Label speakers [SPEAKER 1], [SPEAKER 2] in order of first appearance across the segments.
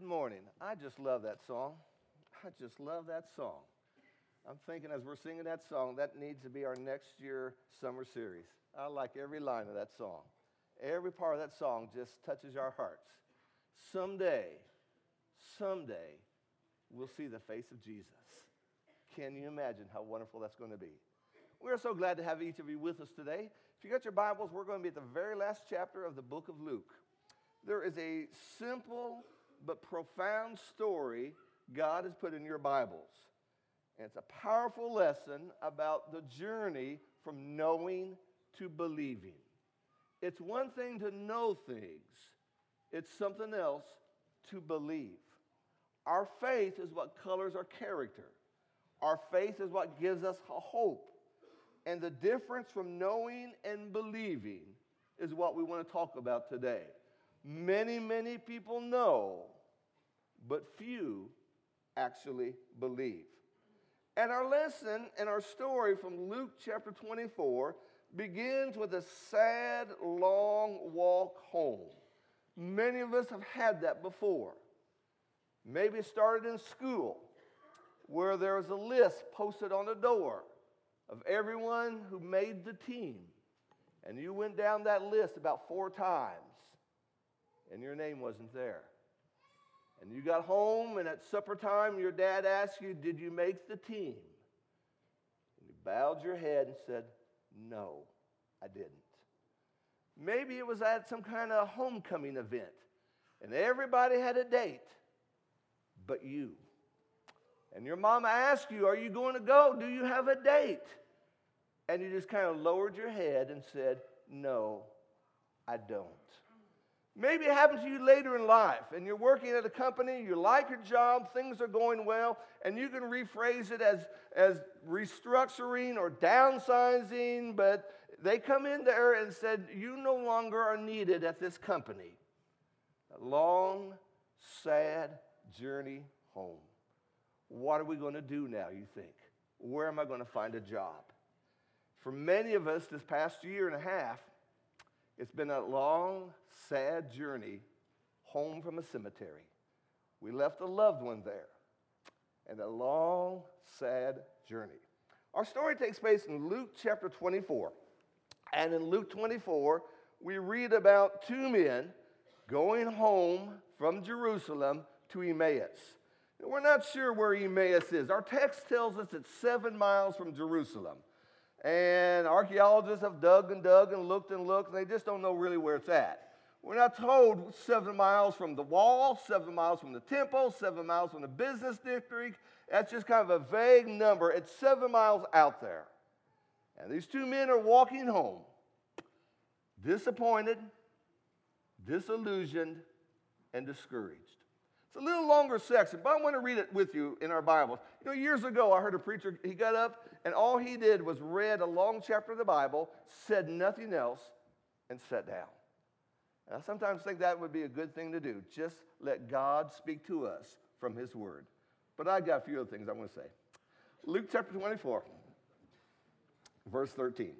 [SPEAKER 1] Good morning. I just love that song. I just love that song. I'm thinking as we're singing that song, that needs to be our next year summer series. I like every line of that song. Every part of that song just touches our hearts. Someday, someday, we'll see the face of Jesus. Can you imagine how wonderful that's going to be? We're so glad to have each of you with us today. If you got your Bibles, we're going to be at the very last chapter of the book of Luke. There is a simple but profound story God has put in your Bibles. And it's a powerful lesson about the journey from knowing to believing. It's one thing to know things, it's something else to believe. Our faith is what colors our character. Our faith is what gives us hope. And the difference from knowing and believing is what we want to talk about today. Many, many people know, but few actually believe. And our lesson and our story from Luke chapter 24 begins with a sad, long walk home. Many of us have had that before. Maybe it started in school, where there was a list posted on the door of everyone who made the team. And you went down that list about four times, and your name wasn't there. And you got home, and at supper time, your dad asked you, Did you make the team? And you bowed your head and said, No, I didn't. Maybe it was at some kind of homecoming event, and everybody had a date, but you. And your mama asked you, Are you going to go? Do you have a date? And you just kind of lowered your head and said, No, I don't. Maybe it happens to you later in life and you're working at a company, you like your job, things are going well, and you can rephrase it as, as restructuring or downsizing, but they come in there and said, You no longer are needed at this company. A long, sad journey home. What are we going to do now, you think? Where am I going to find a job? For many of us, this past year and a half, it's been a long, sad journey home from a cemetery. We left a loved one there, and a long, sad journey. Our story takes place in Luke chapter 24. And in Luke 24, we read about two men going home from Jerusalem to Emmaus. We're not sure where Emmaus is. Our text tells us it's seven miles from Jerusalem. And archaeologists have dug and dug and looked and looked, and they just don't know really where it's at. We're not told seven miles from the wall, seven miles from the temple, seven miles from the business district. That's just kind of a vague number. It's seven miles out there. And these two men are walking home, disappointed, disillusioned, and discouraged. It's a little longer section, but I want to read it with you in our Bibles. You know, years ago, I heard a preacher, he got up, and all he did was read a long chapter of the Bible, said nothing else, and sat down. And I sometimes think that would be a good thing to do. Just let God speak to us from his word. But I got a few other things I want to say. Luke chapter 24, verse 13.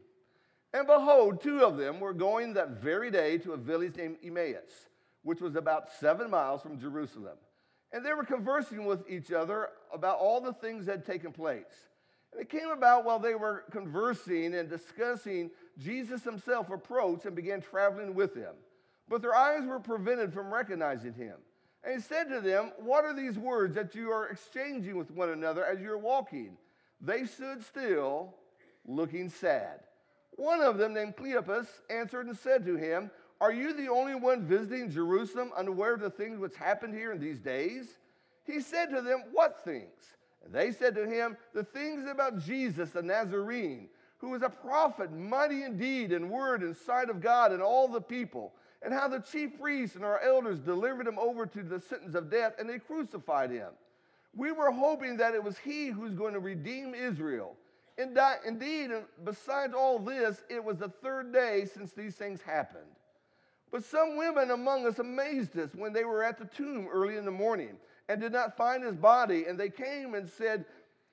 [SPEAKER 1] And behold, two of them were going that very day to a village named Emmaus which was about seven miles from Jerusalem. And they were conversing with each other about all the things that had taken place. And it came about while they were conversing and discussing, Jesus himself approached and began traveling with them. But their eyes were prevented from recognizing him. And he said to them, What are these words that you are exchanging with one another as you're walking? They stood still, looking sad. One of them, named Cleopas, answered and said to him, are you the only one visiting Jerusalem, unaware of the things which happened here in these days? He said to them, What things? And they said to him, The things about Jesus the Nazarene, who was a prophet, mighty indeed in and word in sight of God and all the people, and how the chief priests and our elders delivered him over to the sentence of death, and they crucified him. We were hoping that it was he who's going to redeem Israel. Indeed, besides all this, it was the third day since these things happened. But some women among us amazed us when they were at the tomb early in the morning and did not find his body. And they came and said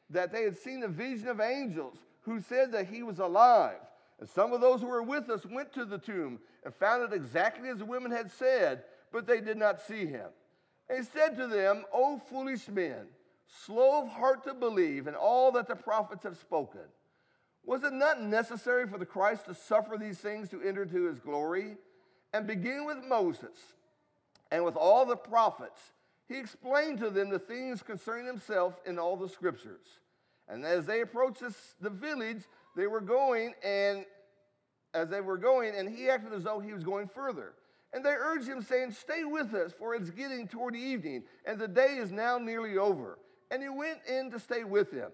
[SPEAKER 1] that they had seen a vision of angels who said that he was alive. And some of those who were with us went to the tomb and found it exactly as the women had said, but they did not see him. And he said to them, O foolish men, slow of heart to believe in all that the prophets have spoken. Was it not necessary for the Christ to suffer these things to enter into his glory? And beginning with Moses and with all the prophets, he explained to them the things concerning himself in all the scriptures. And as they approached the village, they were going, and as they were going, and he acted as though he was going further. And they urged him, saying, Stay with us, for it's getting toward evening, and the day is now nearly over. And he went in to stay with them.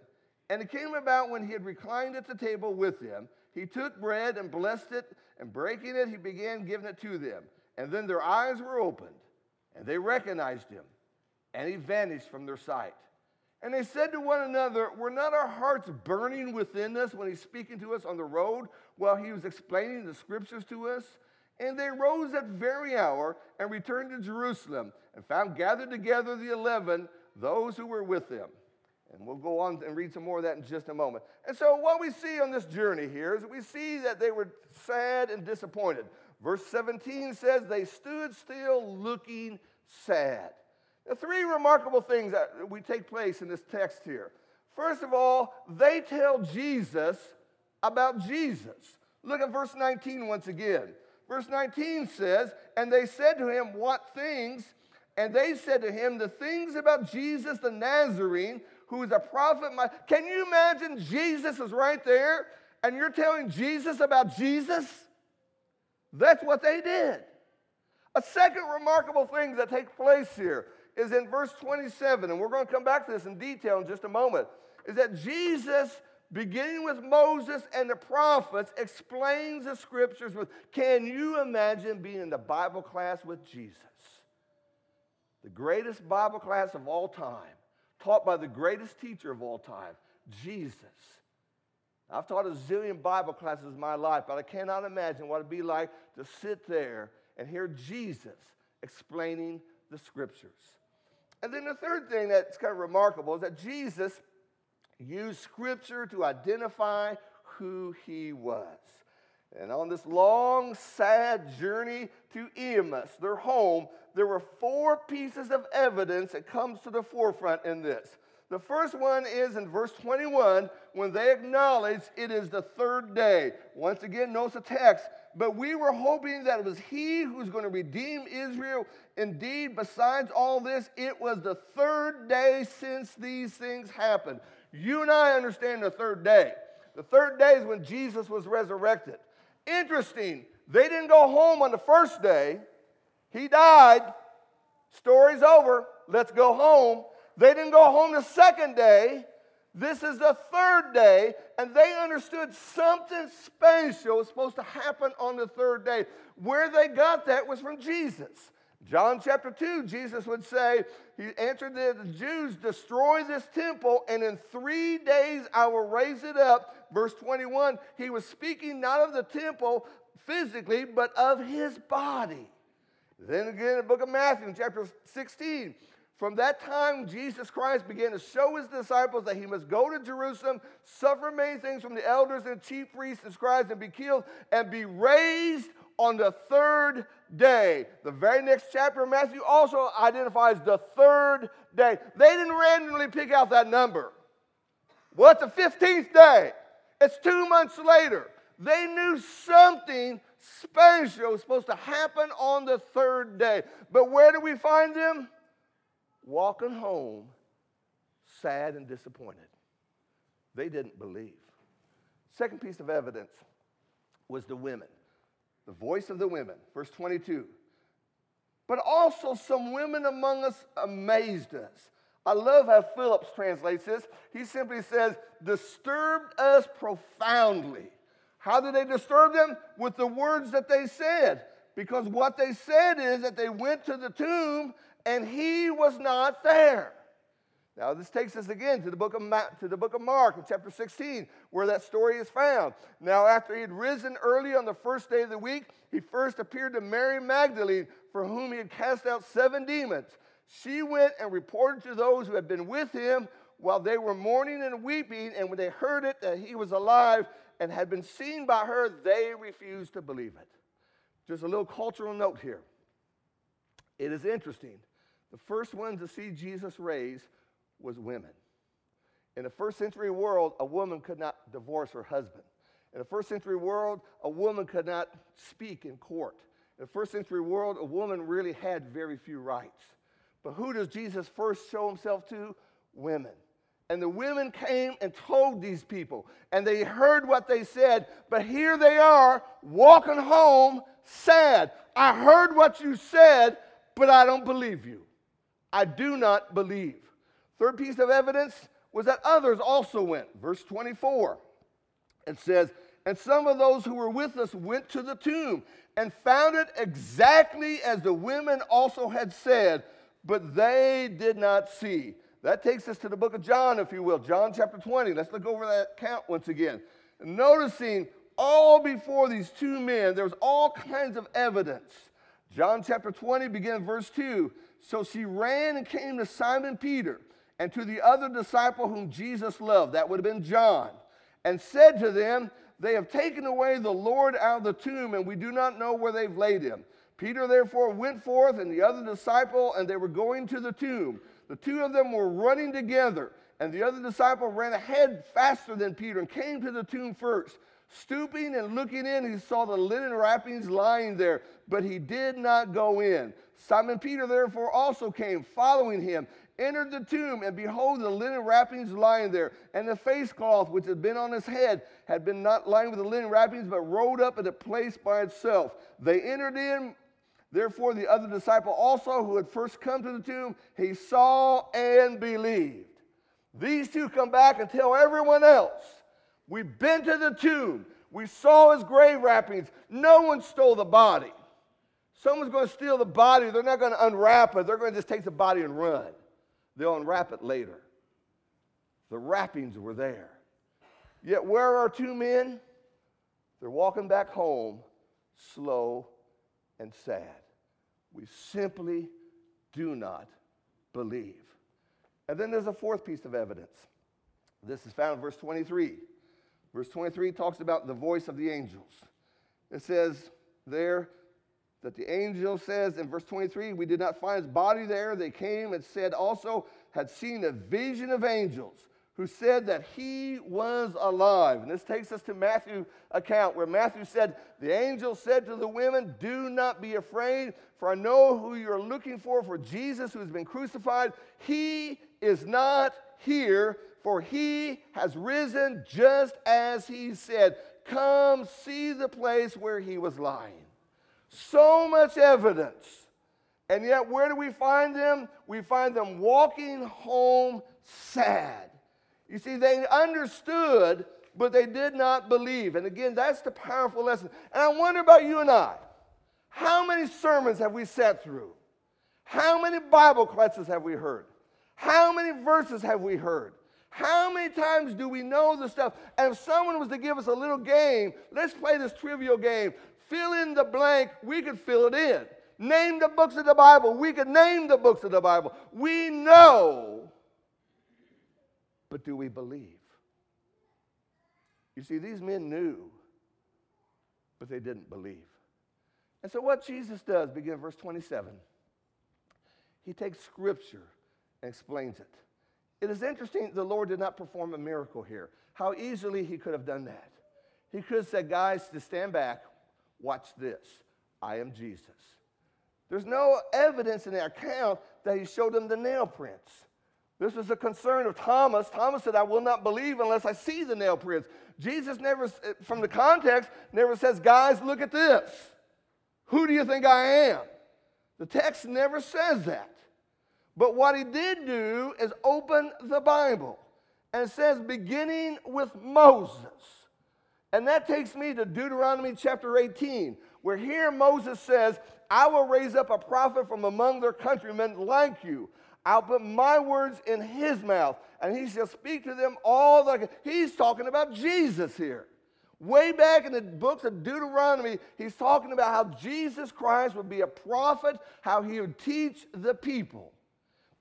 [SPEAKER 1] And it came about when he had reclined at the table with them, he took bread and blessed it, and breaking it, he began giving it to them. And then their eyes were opened, and they recognized him, and he vanished from their sight. And they said to one another, Were not our hearts burning within us when he's speaking to us on the road while he was explaining the scriptures to us? And they rose that very hour and returned to Jerusalem and found gathered together the eleven, those who were with them. And we'll go on and read some more of that in just a moment. And so, what we see on this journey here is we see that they were sad and disappointed. Verse 17 says, They stood still looking sad. The three remarkable things that we take place in this text here. First of all, they tell Jesus about Jesus. Look at verse 19 once again. Verse 19 says, And they said to him, What things? And they said to him, The things about Jesus the Nazarene, who is a prophet. Can you imagine Jesus is right there and you're telling Jesus about Jesus? That's what they did. A second remarkable thing that takes place here is in verse 27, and we're going to come back to this in detail in just a moment, is that Jesus beginning with Moses and the prophets, explains the scriptures with. Can you imagine being in the Bible class with Jesus? The greatest Bible class of all time, taught by the greatest teacher of all time, Jesus. I've taught a zillion Bible classes in my life, but I cannot imagine what it'd be like to sit there and hear Jesus explaining the scriptures. And then the third thing that's kind of remarkable is that Jesus used scripture to identify who he was. And on this long, sad journey to Emmaus, their home, there were four pieces of evidence that comes to the forefront in this. The first one is in verse 21 when they acknowledge it is the third day. Once again, notice the text. But we were hoping that it was he who's going to redeem Israel. Indeed, besides all this, it was the third day since these things happened. You and I understand the third day. The third day is when Jesus was resurrected. Interesting, they didn't go home on the first day. He died. Story's over. Let's go home. They didn't go home the second day. This is the third day, and they understood something special was supposed to happen on the third day. Where they got that was from Jesus. John chapter 2, Jesus would say, He answered the Jews, Destroy this temple, and in three days I will raise it up. Verse 21, he was speaking not of the temple physically, but of his body. Then again, in the book of Matthew, chapter 16, from that time, Jesus Christ began to show his disciples that he must go to Jerusalem, suffer many things from the elders and chief priests and scribes, and be killed, and be raised on the third day. The very next chapter of Matthew also identifies the third day. They didn't randomly pick out that number. What, the 15th day? It's two months later. They knew something special was supposed to happen on the third day. But where do we find them? Walking home, sad and disappointed. They didn't believe. Second piece of evidence was the women the voice of the women. Verse 22. But also some women among us amazed us. I love how Phillips translates this. He simply says, disturbed us profoundly. How did they disturb them? With the words that they said. Because what they said is that they went to the tomb and he was not there. Now, this takes us again to the book of, Ma- to the book of Mark, chapter 16, where that story is found. Now, after he had risen early on the first day of the week, he first appeared to Mary Magdalene, for whom he had cast out seven demons. She went and reported to those who had been with him while they were mourning and weeping, and when they heard it that he was alive and had been seen by her, they refused to believe it. Just a little cultural note here. It is interesting the first ones to see Jesus raised was women. In the first century world, a woman could not divorce her husband. In the first century world, a woman could not speak in court. In the first century world, a woman really had very few rights. But who does Jesus first show himself to? Women. And the women came and told these people, and they heard what they said, but here they are walking home sad. I heard what you said, but I don't believe you. I do not believe. Third piece of evidence was that others also went. Verse 24, it says, And some of those who were with us went to the tomb and found it exactly as the women also had said, but they did not see. That takes us to the book of John, if you will, John chapter 20. Let's look over that account once again. Noticing all before these two men, there was all kinds of evidence. John chapter 20, begin verse 2. So she ran and came to Simon Peter and to the other disciple whom Jesus loved, that would have been John, and said to them, They have taken away the Lord out of the tomb, and we do not know where they've laid him. Peter therefore went forth and the other disciple, and they were going to the tomb. The two of them were running together, and the other disciple ran ahead faster than Peter and came to the tomb first. Stooping and looking in, he saw the linen wrappings lying there, but he did not go in. Simon Peter therefore also came, following him, entered the tomb, and behold, the linen wrappings lying there, and the face cloth which had been on his head had been not lying with the linen wrappings, but rolled up at a place by itself. They entered in. Therefore, the other disciple also, who had first come to the tomb, he saw and believed. These two come back and tell everyone else We've been to the tomb. We saw his grave wrappings. No one stole the body. Someone's going to steal the body. They're not going to unwrap it. They're going to just take the body and run. They'll unwrap it later. The wrappings were there. Yet, where are two men? They're walking back home, slow and sad. We simply do not believe. And then there's a fourth piece of evidence. This is found in verse 23. Verse 23 talks about the voice of the angels. It says there that the angel says in verse 23, We did not find his body there. They came and said also, had seen a vision of angels who said that he was alive. And this takes us to Matthew account where Matthew said, The angel said to the women, Do not be afraid, for I know who you're looking for, for Jesus who has been crucified. He is not here, for he has risen just as he said. Come see the place where he was lying. So much evidence. And yet, where do we find them? We find them walking home sad. You see, they understood, but they did not believe. And again, that's the powerful lesson. And I wonder about you and I. How many sermons have we sat through? How many Bible classes have we heard? How many verses have we heard? How many times do we know the stuff? And if someone was to give us a little game, let's play this trivial game. Fill in the blank, we could fill it in. Name the books of the Bible, we could name the books of the Bible. We know, but do we believe? You see, these men knew, but they didn't believe. And so, what Jesus does, begin verse 27, he takes scripture and explains it. It is interesting the Lord did not perform a miracle here. How easily he could have done that. He could have said, Guys, to stand back, watch this. I am Jesus. There's no evidence in the account that he showed them the nail prints. This was a concern of Thomas. Thomas said, I will not believe unless I see the nail prints. Jesus never, eh, from the context, never says, Guys, look at this. Who do you think I am? The text never says that. But what he did do is open the Bible. And says, beginning with Moses. And that takes me to Deuteronomy chapter 18, where here Moses says, I will raise up a prophet from among their countrymen like you. I'll put my words in his mouth, and he shall speak to them all that. He's talking about Jesus here. Way back in the books of Deuteronomy, he's talking about how Jesus Christ would be a prophet, how he would teach the people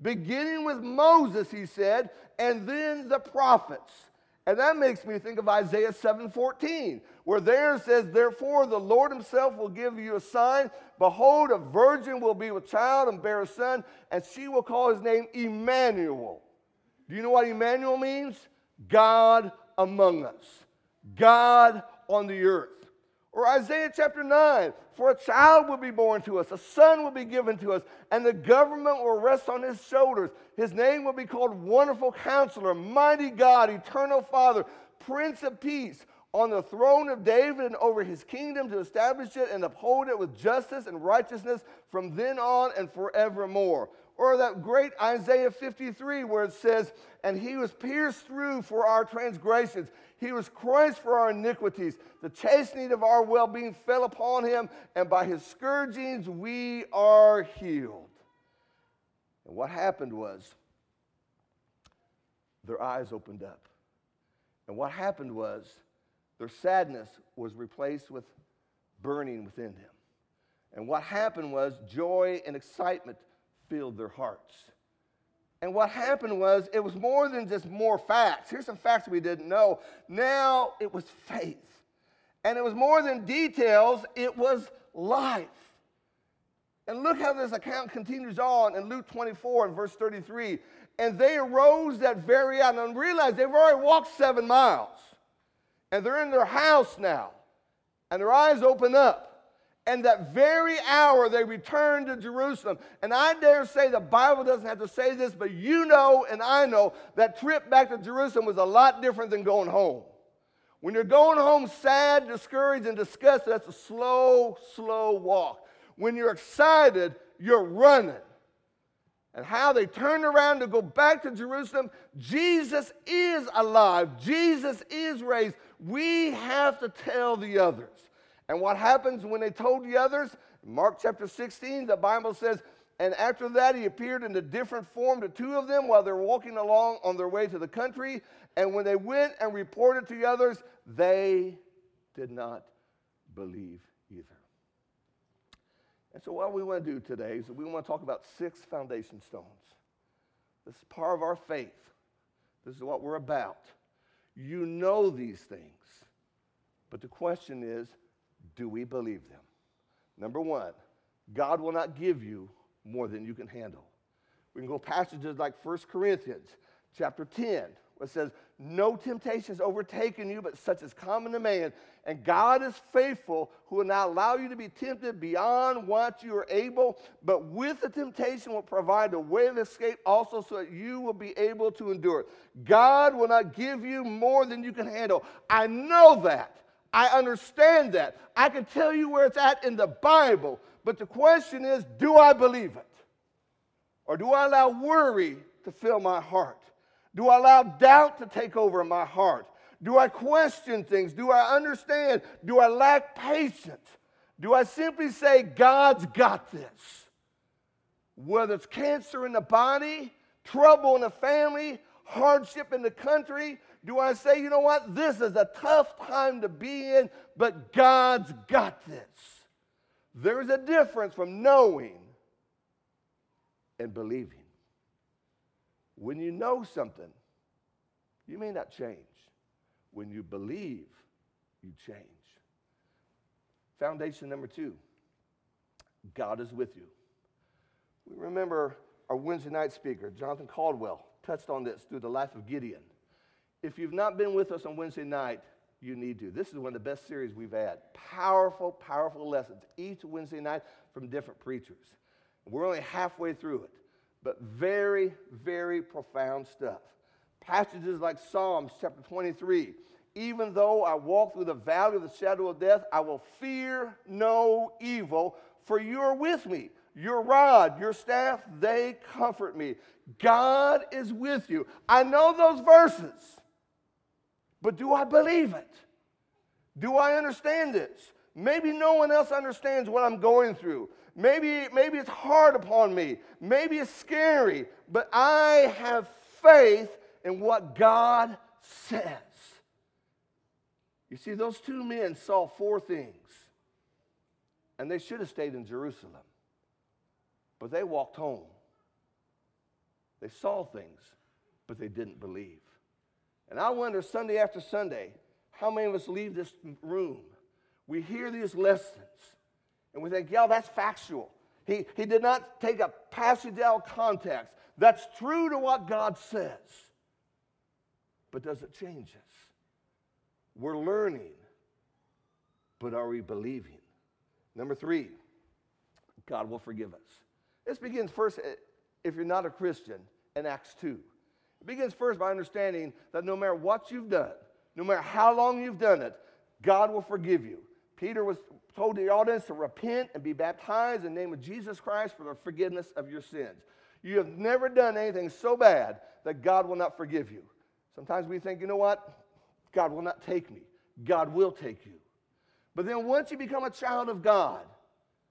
[SPEAKER 1] beginning with Moses, he said, and then the prophets. And that makes me think of Isaiah 7:14, where there says, Therefore the Lord himself will give you a sign. Behold, a virgin will be with child and bear a son, and she will call his name Emmanuel. Do you know what Emmanuel means? God among us, God on the earth. Or Isaiah chapter 9, for a child will be born to us, a son will be given to us, and the government will rest on his shoulders. His name will be called Wonderful Counselor, Mighty God, Eternal Father, Prince of Peace. On the throne of David and over his kingdom to establish it and uphold it with justice and righteousness from then on and forevermore. Or that great Isaiah 53, where it says, And he was pierced through for our transgressions, he was crushed for our iniquities. The chastening of our well being fell upon him, and by his scourgings we are healed. And what happened was their eyes opened up. And what happened was their sadness was replaced with burning within them. And what happened was joy and excitement filled their hearts. And what happened was it was more than just more facts. Here's some facts we didn't know. Now it was faith. And it was more than details, it was life. And look how this account continues on in Luke 24 and verse 33. And they arose that very hour and realized they've already walked seven miles. And they're in their house now. And their eyes open up. And that very hour they returned to Jerusalem. And I dare say the Bible doesn't have to say this, but you know and I know that trip back to Jerusalem was a lot different than going home. When you're going home sad, discouraged, and disgusted, that's a slow, slow walk. When you're excited, you're running. And how they turned around to go back to Jerusalem, Jesus is alive. Jesus is raised. We have to tell the others. And what happens when they told the others? Mark chapter 16, the Bible says, and after that, he appeared in a different form to two of them while they were walking along on their way to the country. And when they went and reported to the others, they did not believe either. And so, what we want to do today is we want to talk about six foundation stones. This is part of our faith. This is what we're about. You know these things. But the question is do we believe them? Number one, God will not give you more than you can handle. We can go passages like 1 Corinthians chapter 10, where it says, No temptation has overtaken you, but such is common to man. And God is faithful, who will not allow you to be tempted beyond what you are able, but with the temptation will provide a way of escape also, so that you will be able to endure it. God will not give you more than you can handle. I know that. I understand that. I can tell you where it's at in the Bible. But the question is do I believe it? Or do I allow worry to fill my heart? Do I allow doubt to take over my heart? Do I question things? Do I understand? Do I lack patience? Do I simply say, God's got this? Whether it's cancer in the body, trouble in the family, hardship in the country, do I say, you know what, this is a tough time to be in, but God's got this? There's a difference from knowing and believing. When you know something, you may not change. When you believe, you change. Foundation number two God is with you. We remember our Wednesday night speaker, Jonathan Caldwell, touched on this through the life of Gideon. If you've not been with us on Wednesday night, you need to. This is one of the best series we've had. Powerful, powerful lessons each Wednesday night from different preachers. We're only halfway through it but very, very profound stuff. Passages like Psalms chapter 23 Even though I walk through the valley of the shadow of death, I will fear no evil, for you are with me. Your rod, your staff, they comfort me. God is with you. I know those verses, but do I believe it? Do I understand this? Maybe no one else understands what I'm going through. Maybe, maybe it's hard upon me. Maybe it's scary. But I have faith in what God says. You see, those two men saw four things, and they should have stayed in Jerusalem. But they walked home. They saw things, but they didn't believe. And I wonder Sunday after Sunday, how many of us leave this room? We hear these lessons and we think, yeah, that's factual. He, he did not take a passage out of context. That's true to what God says. But does it change us? We're learning, but are we believing? Number three, God will forgive us. This begins first, eh, if you're not a Christian, in Acts 2. It begins first by understanding that no matter what you've done, no matter how long you've done it, God will forgive you. Peter was told the audience to repent and be baptized in the name of Jesus Christ for the forgiveness of your sins. You have never done anything so bad that God will not forgive you. Sometimes we think, you know what? God will not take me. God will take you. But then once you become a child of God,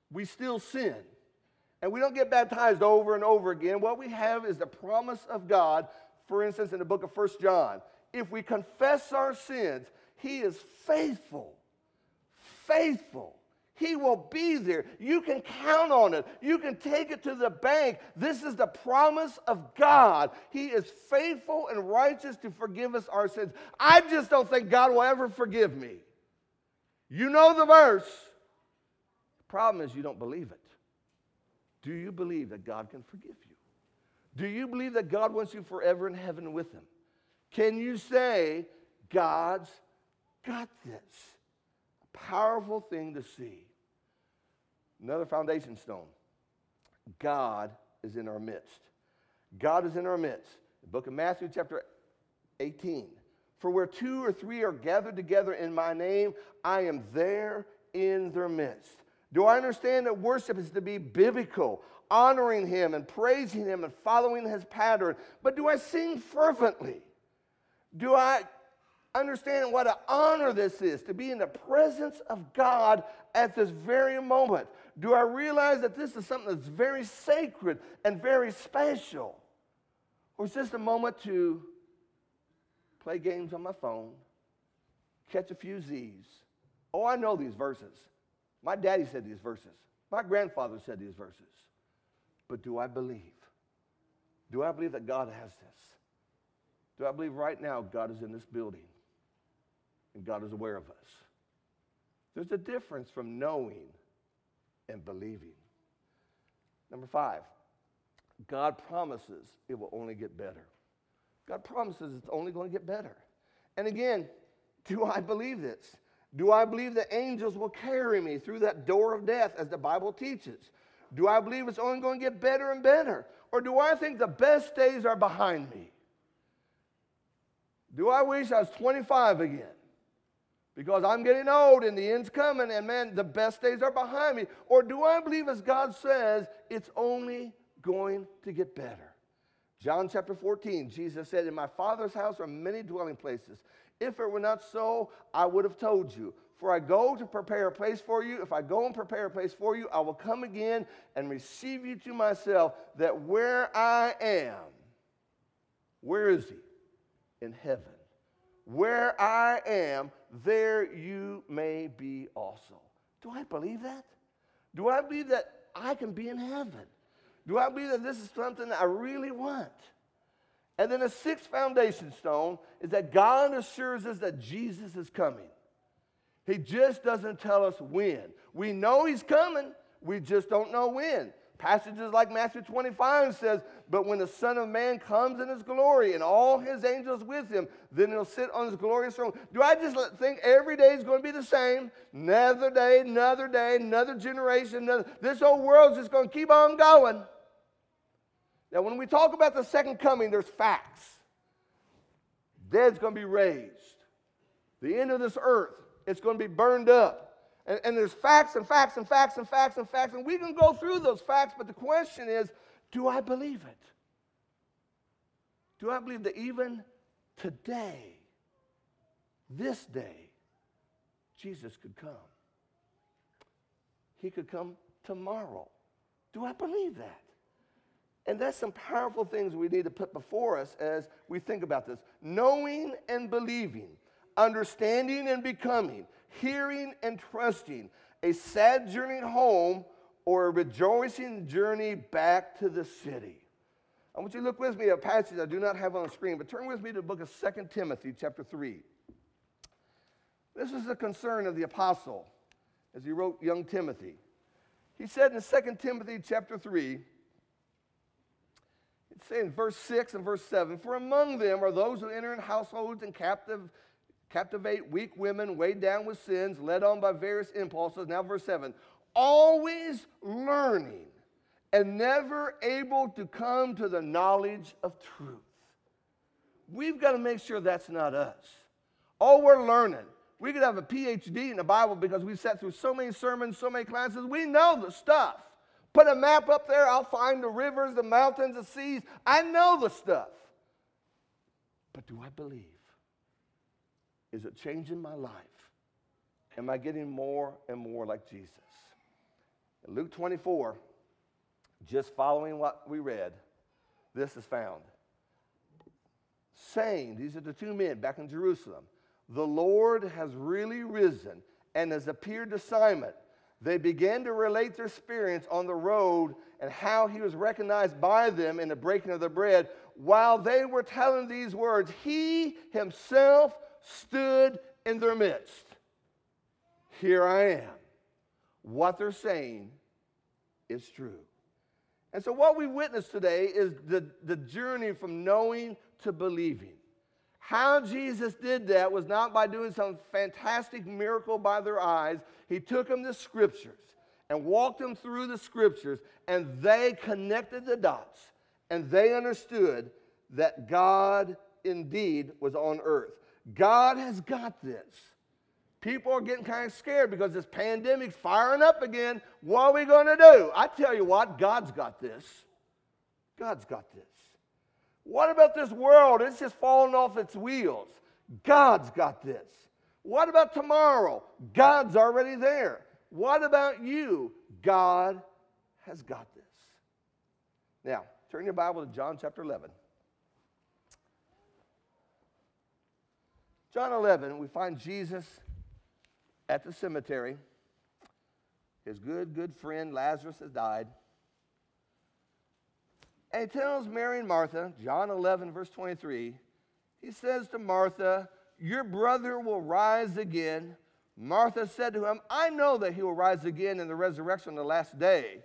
[SPEAKER 1] we still sin. And we don't get baptized over and over again. What we have is the promise of God, for instance, in the book of First John. If we confess our sins, He is faithful, faithful. He will be there. You can count on it. You can take it to the bank. This is the promise of God. He is faithful and righteous to forgive us our sins. I just don't think God will ever forgive me. You know the verse. The problem is you don't believe it. Do you believe that God can forgive you? Do you believe that God wants you forever in heaven with Him? Can you say, God's got this? A powerful thing to see. Another foundation stone God is in our midst. God is in our midst. The book of Matthew, chapter 18. For where two or three are gathered together in my name, I am there in their midst. Do I understand that worship is to be biblical, honoring Him and praising Him and following His pattern? But do I sing fervently? Do I understand what an honor this is to be in the presence of God at this very moment? Do I realize that this is something that's very sacred and very special? Or is this a moment to play games on my phone, catch a few Z's? Oh, I know these verses. My daddy said these verses. My grandfather said these verses. But do I believe? Do I believe that God has this? Do I believe right now God is in this building and God is aware of us? There's a difference from knowing and believing. Number five, God promises it will only get better. God promises it's only going to get better. And again, do I believe this? Do I believe the angels will carry me through that door of death as the Bible teaches? Do I believe it's only going to get better and better? Or do I think the best days are behind me? Do I wish I was 25 again? Because I'm getting old and the end's coming and man, the best days are behind me. Or do I believe, as God says, it's only going to get better? John chapter 14, Jesus said, In my Father's house are many dwelling places. If it were not so, I would have told you. For I go to prepare a place for you. If I go and prepare a place for you, I will come again and receive you to myself, that where I am, where is he? In heaven. Where I am, there you may be also. Do I believe that? Do I believe that I can be in heaven? Do I believe that this is something that I really want? And then the sixth foundation stone is that God assures us that Jesus is coming. He just doesn't tell us when. We know He's coming, we just don't know when. Passages like Matthew 25 says, But when the Son of Man comes in his glory and all his angels with him, then he'll sit on his glorious throne. Do I just think every day is going to be the same? Another day, another day, another generation. Another, this whole world's just going to keep on going. Now, when we talk about the second coming, there's facts. Dead's going to be raised. The end of this earth, it's going to be burned up. And, and there's facts and facts and facts and facts and facts, and we can go through those facts, but the question is do I believe it? Do I believe that even today, this day, Jesus could come? He could come tomorrow. Do I believe that? And that's some powerful things we need to put before us as we think about this. Knowing and believing, understanding and becoming, hearing and trusting, a sad journey home or a rejoicing journey back to the city. I want you to look with me at a passage I do not have on the screen, but turn with me to the book of 2 Timothy, chapter 3. This is the concern of the apostle as he wrote young Timothy. He said in 2 Timothy, chapter 3, it's saying verse 6 and verse 7 For among them are those who enter in households and captive, captivate weak women, weighed down with sins, led on by various impulses. Now, verse 7 always learning and never able to come to the knowledge of truth. We've got to make sure that's not us. Oh, we're learning. We could have a PhD in the Bible because we've sat through so many sermons, so many classes. We know the stuff. Put a map up there, I'll find the rivers, the mountains, the seas. I know the stuff. But do I believe? Is it changing my life? Am I getting more and more like Jesus? In Luke 24, just following what we read, this is found. Saying, these are the two men back in Jerusalem, the Lord has really risen and has appeared to Simon. They began to relate their experience on the road and how he was recognized by them in the breaking of the bread. While they were telling these words, he himself stood in their midst. Here I am. What they're saying is true. And so, what we witness today is the, the journey from knowing to believing. How Jesus did that was not by doing some fantastic miracle by their eyes. He took them to scriptures and walked them through the scriptures, and they connected the dots and they understood that God indeed was on earth. God has got this. People are getting kind of scared because this pandemic's firing up again. What are we going to do? I tell you what, God's got this. God's got this. What about this world? It's just falling off its wheels. God's got this. What about tomorrow? God's already there. What about you? God has got this. Now, turn your Bible to John chapter 11. John 11, we find Jesus at the cemetery. His good, good friend Lazarus has died. And he tells Mary and Martha, John 11, verse 23, he says to Martha, Your brother will rise again. Martha said to him, I know that he will rise again in the resurrection on the last day.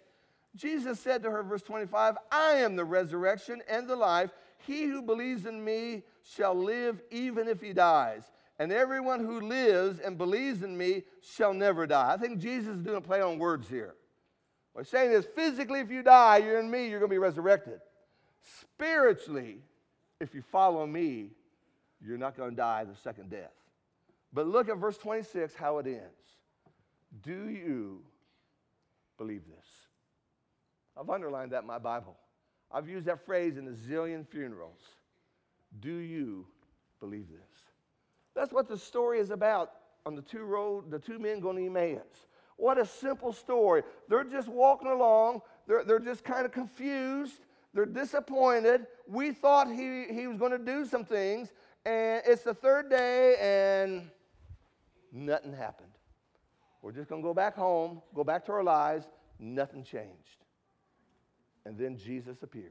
[SPEAKER 1] Jesus said to her, verse 25, I am the resurrection and the life. He who believes in me shall live even if he dies and everyone who lives and believes in me shall never die. I think Jesus is doing a play on words here. What he's saying is physically, if you die, you're in me, you're going to be resurrected. Spiritually, if you follow me, you're not going to die the second death. But look at verse 26, how it ends. Do you believe this? I've underlined that in my Bible. I've used that phrase in a zillion funerals. Do you believe this? That's what the story is about on the two road, the two men going to Emmaus. What a simple story. They're just walking along. They're, they're just kind of confused. They're disappointed. We thought he, he was going to do some things. And it's the third day, and nothing happened. We're just going to go back home, go back to our lives. Nothing changed. And then Jesus appears,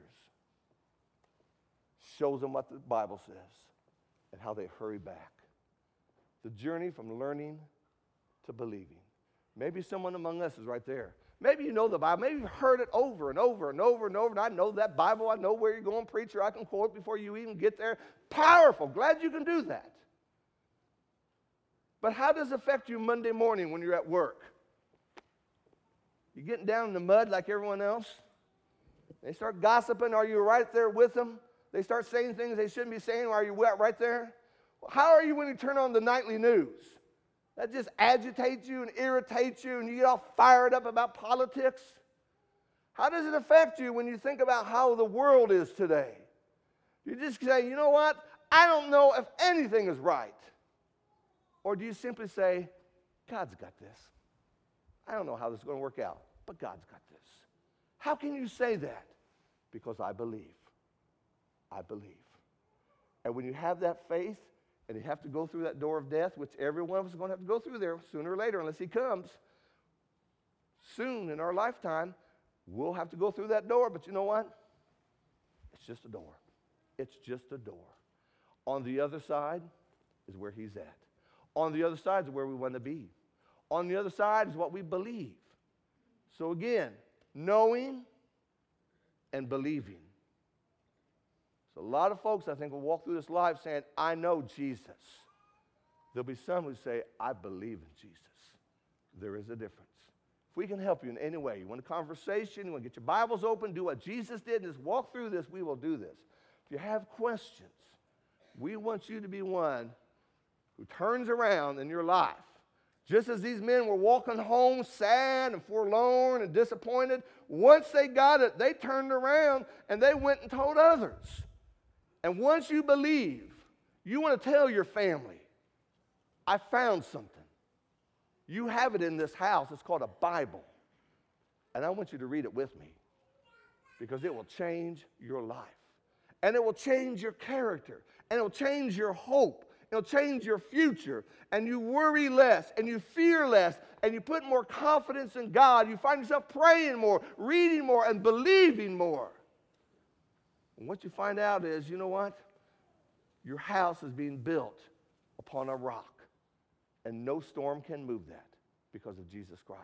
[SPEAKER 1] shows them what the Bible says, and how they hurry back the journey from learning to believing. Maybe someone among us is right there. Maybe you know the Bible. Maybe you've heard it over and over and over and over. And I know that Bible. I know where you're going, preacher. I can quote before you even get there. Powerful. Glad you can do that. But how does it affect you Monday morning when you're at work? You getting down in the mud like everyone else? They start gossiping. Are you right there with them? They start saying things they shouldn't be saying. Are you right there? How are you when you turn on the nightly news? That just agitates you and irritates you and you get all fired up about politics? How does it affect you when you think about how the world is today? You just say, you know what? I don't know if anything is right. Or do you simply say, God's got this? I don't know how this is going to work out, but God's got this. How can you say that? Because I believe. I believe. And when you have that faith, and you have to go through that door of death, which every one of us is going to have to go through there sooner or later, unless He comes. Soon in our lifetime, we'll have to go through that door, but you know what? It's just a door. It's just a door. On the other side is where He's at. On the other side is where we want to be. On the other side is what we believe. So again, knowing and believing. So a lot of folks, I think, will walk through this life saying, I know Jesus. There'll be some who say, I believe in Jesus. There is a difference. If we can help you in any way, you want a conversation, you want to get your Bibles open, do what Jesus did, and just walk through this, we will do this. If you have questions, we want you to be one who turns around in your life. Just as these men were walking home sad and forlorn and disappointed, once they got it, they turned around and they went and told others. And once you believe, you want to tell your family, I found something. You have it in this house. It's called a Bible. And I want you to read it with me because it will change your life. And it will change your character. And it will change your hope. It'll change your future. And you worry less and you fear less and you put more confidence in God. You find yourself praying more, reading more, and believing more. And what you find out is, you know what? Your house is being built upon a rock. And no storm can move that because of Jesus Christ.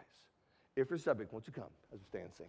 [SPEAKER 1] If you're subject, won't you come as we stand and sing?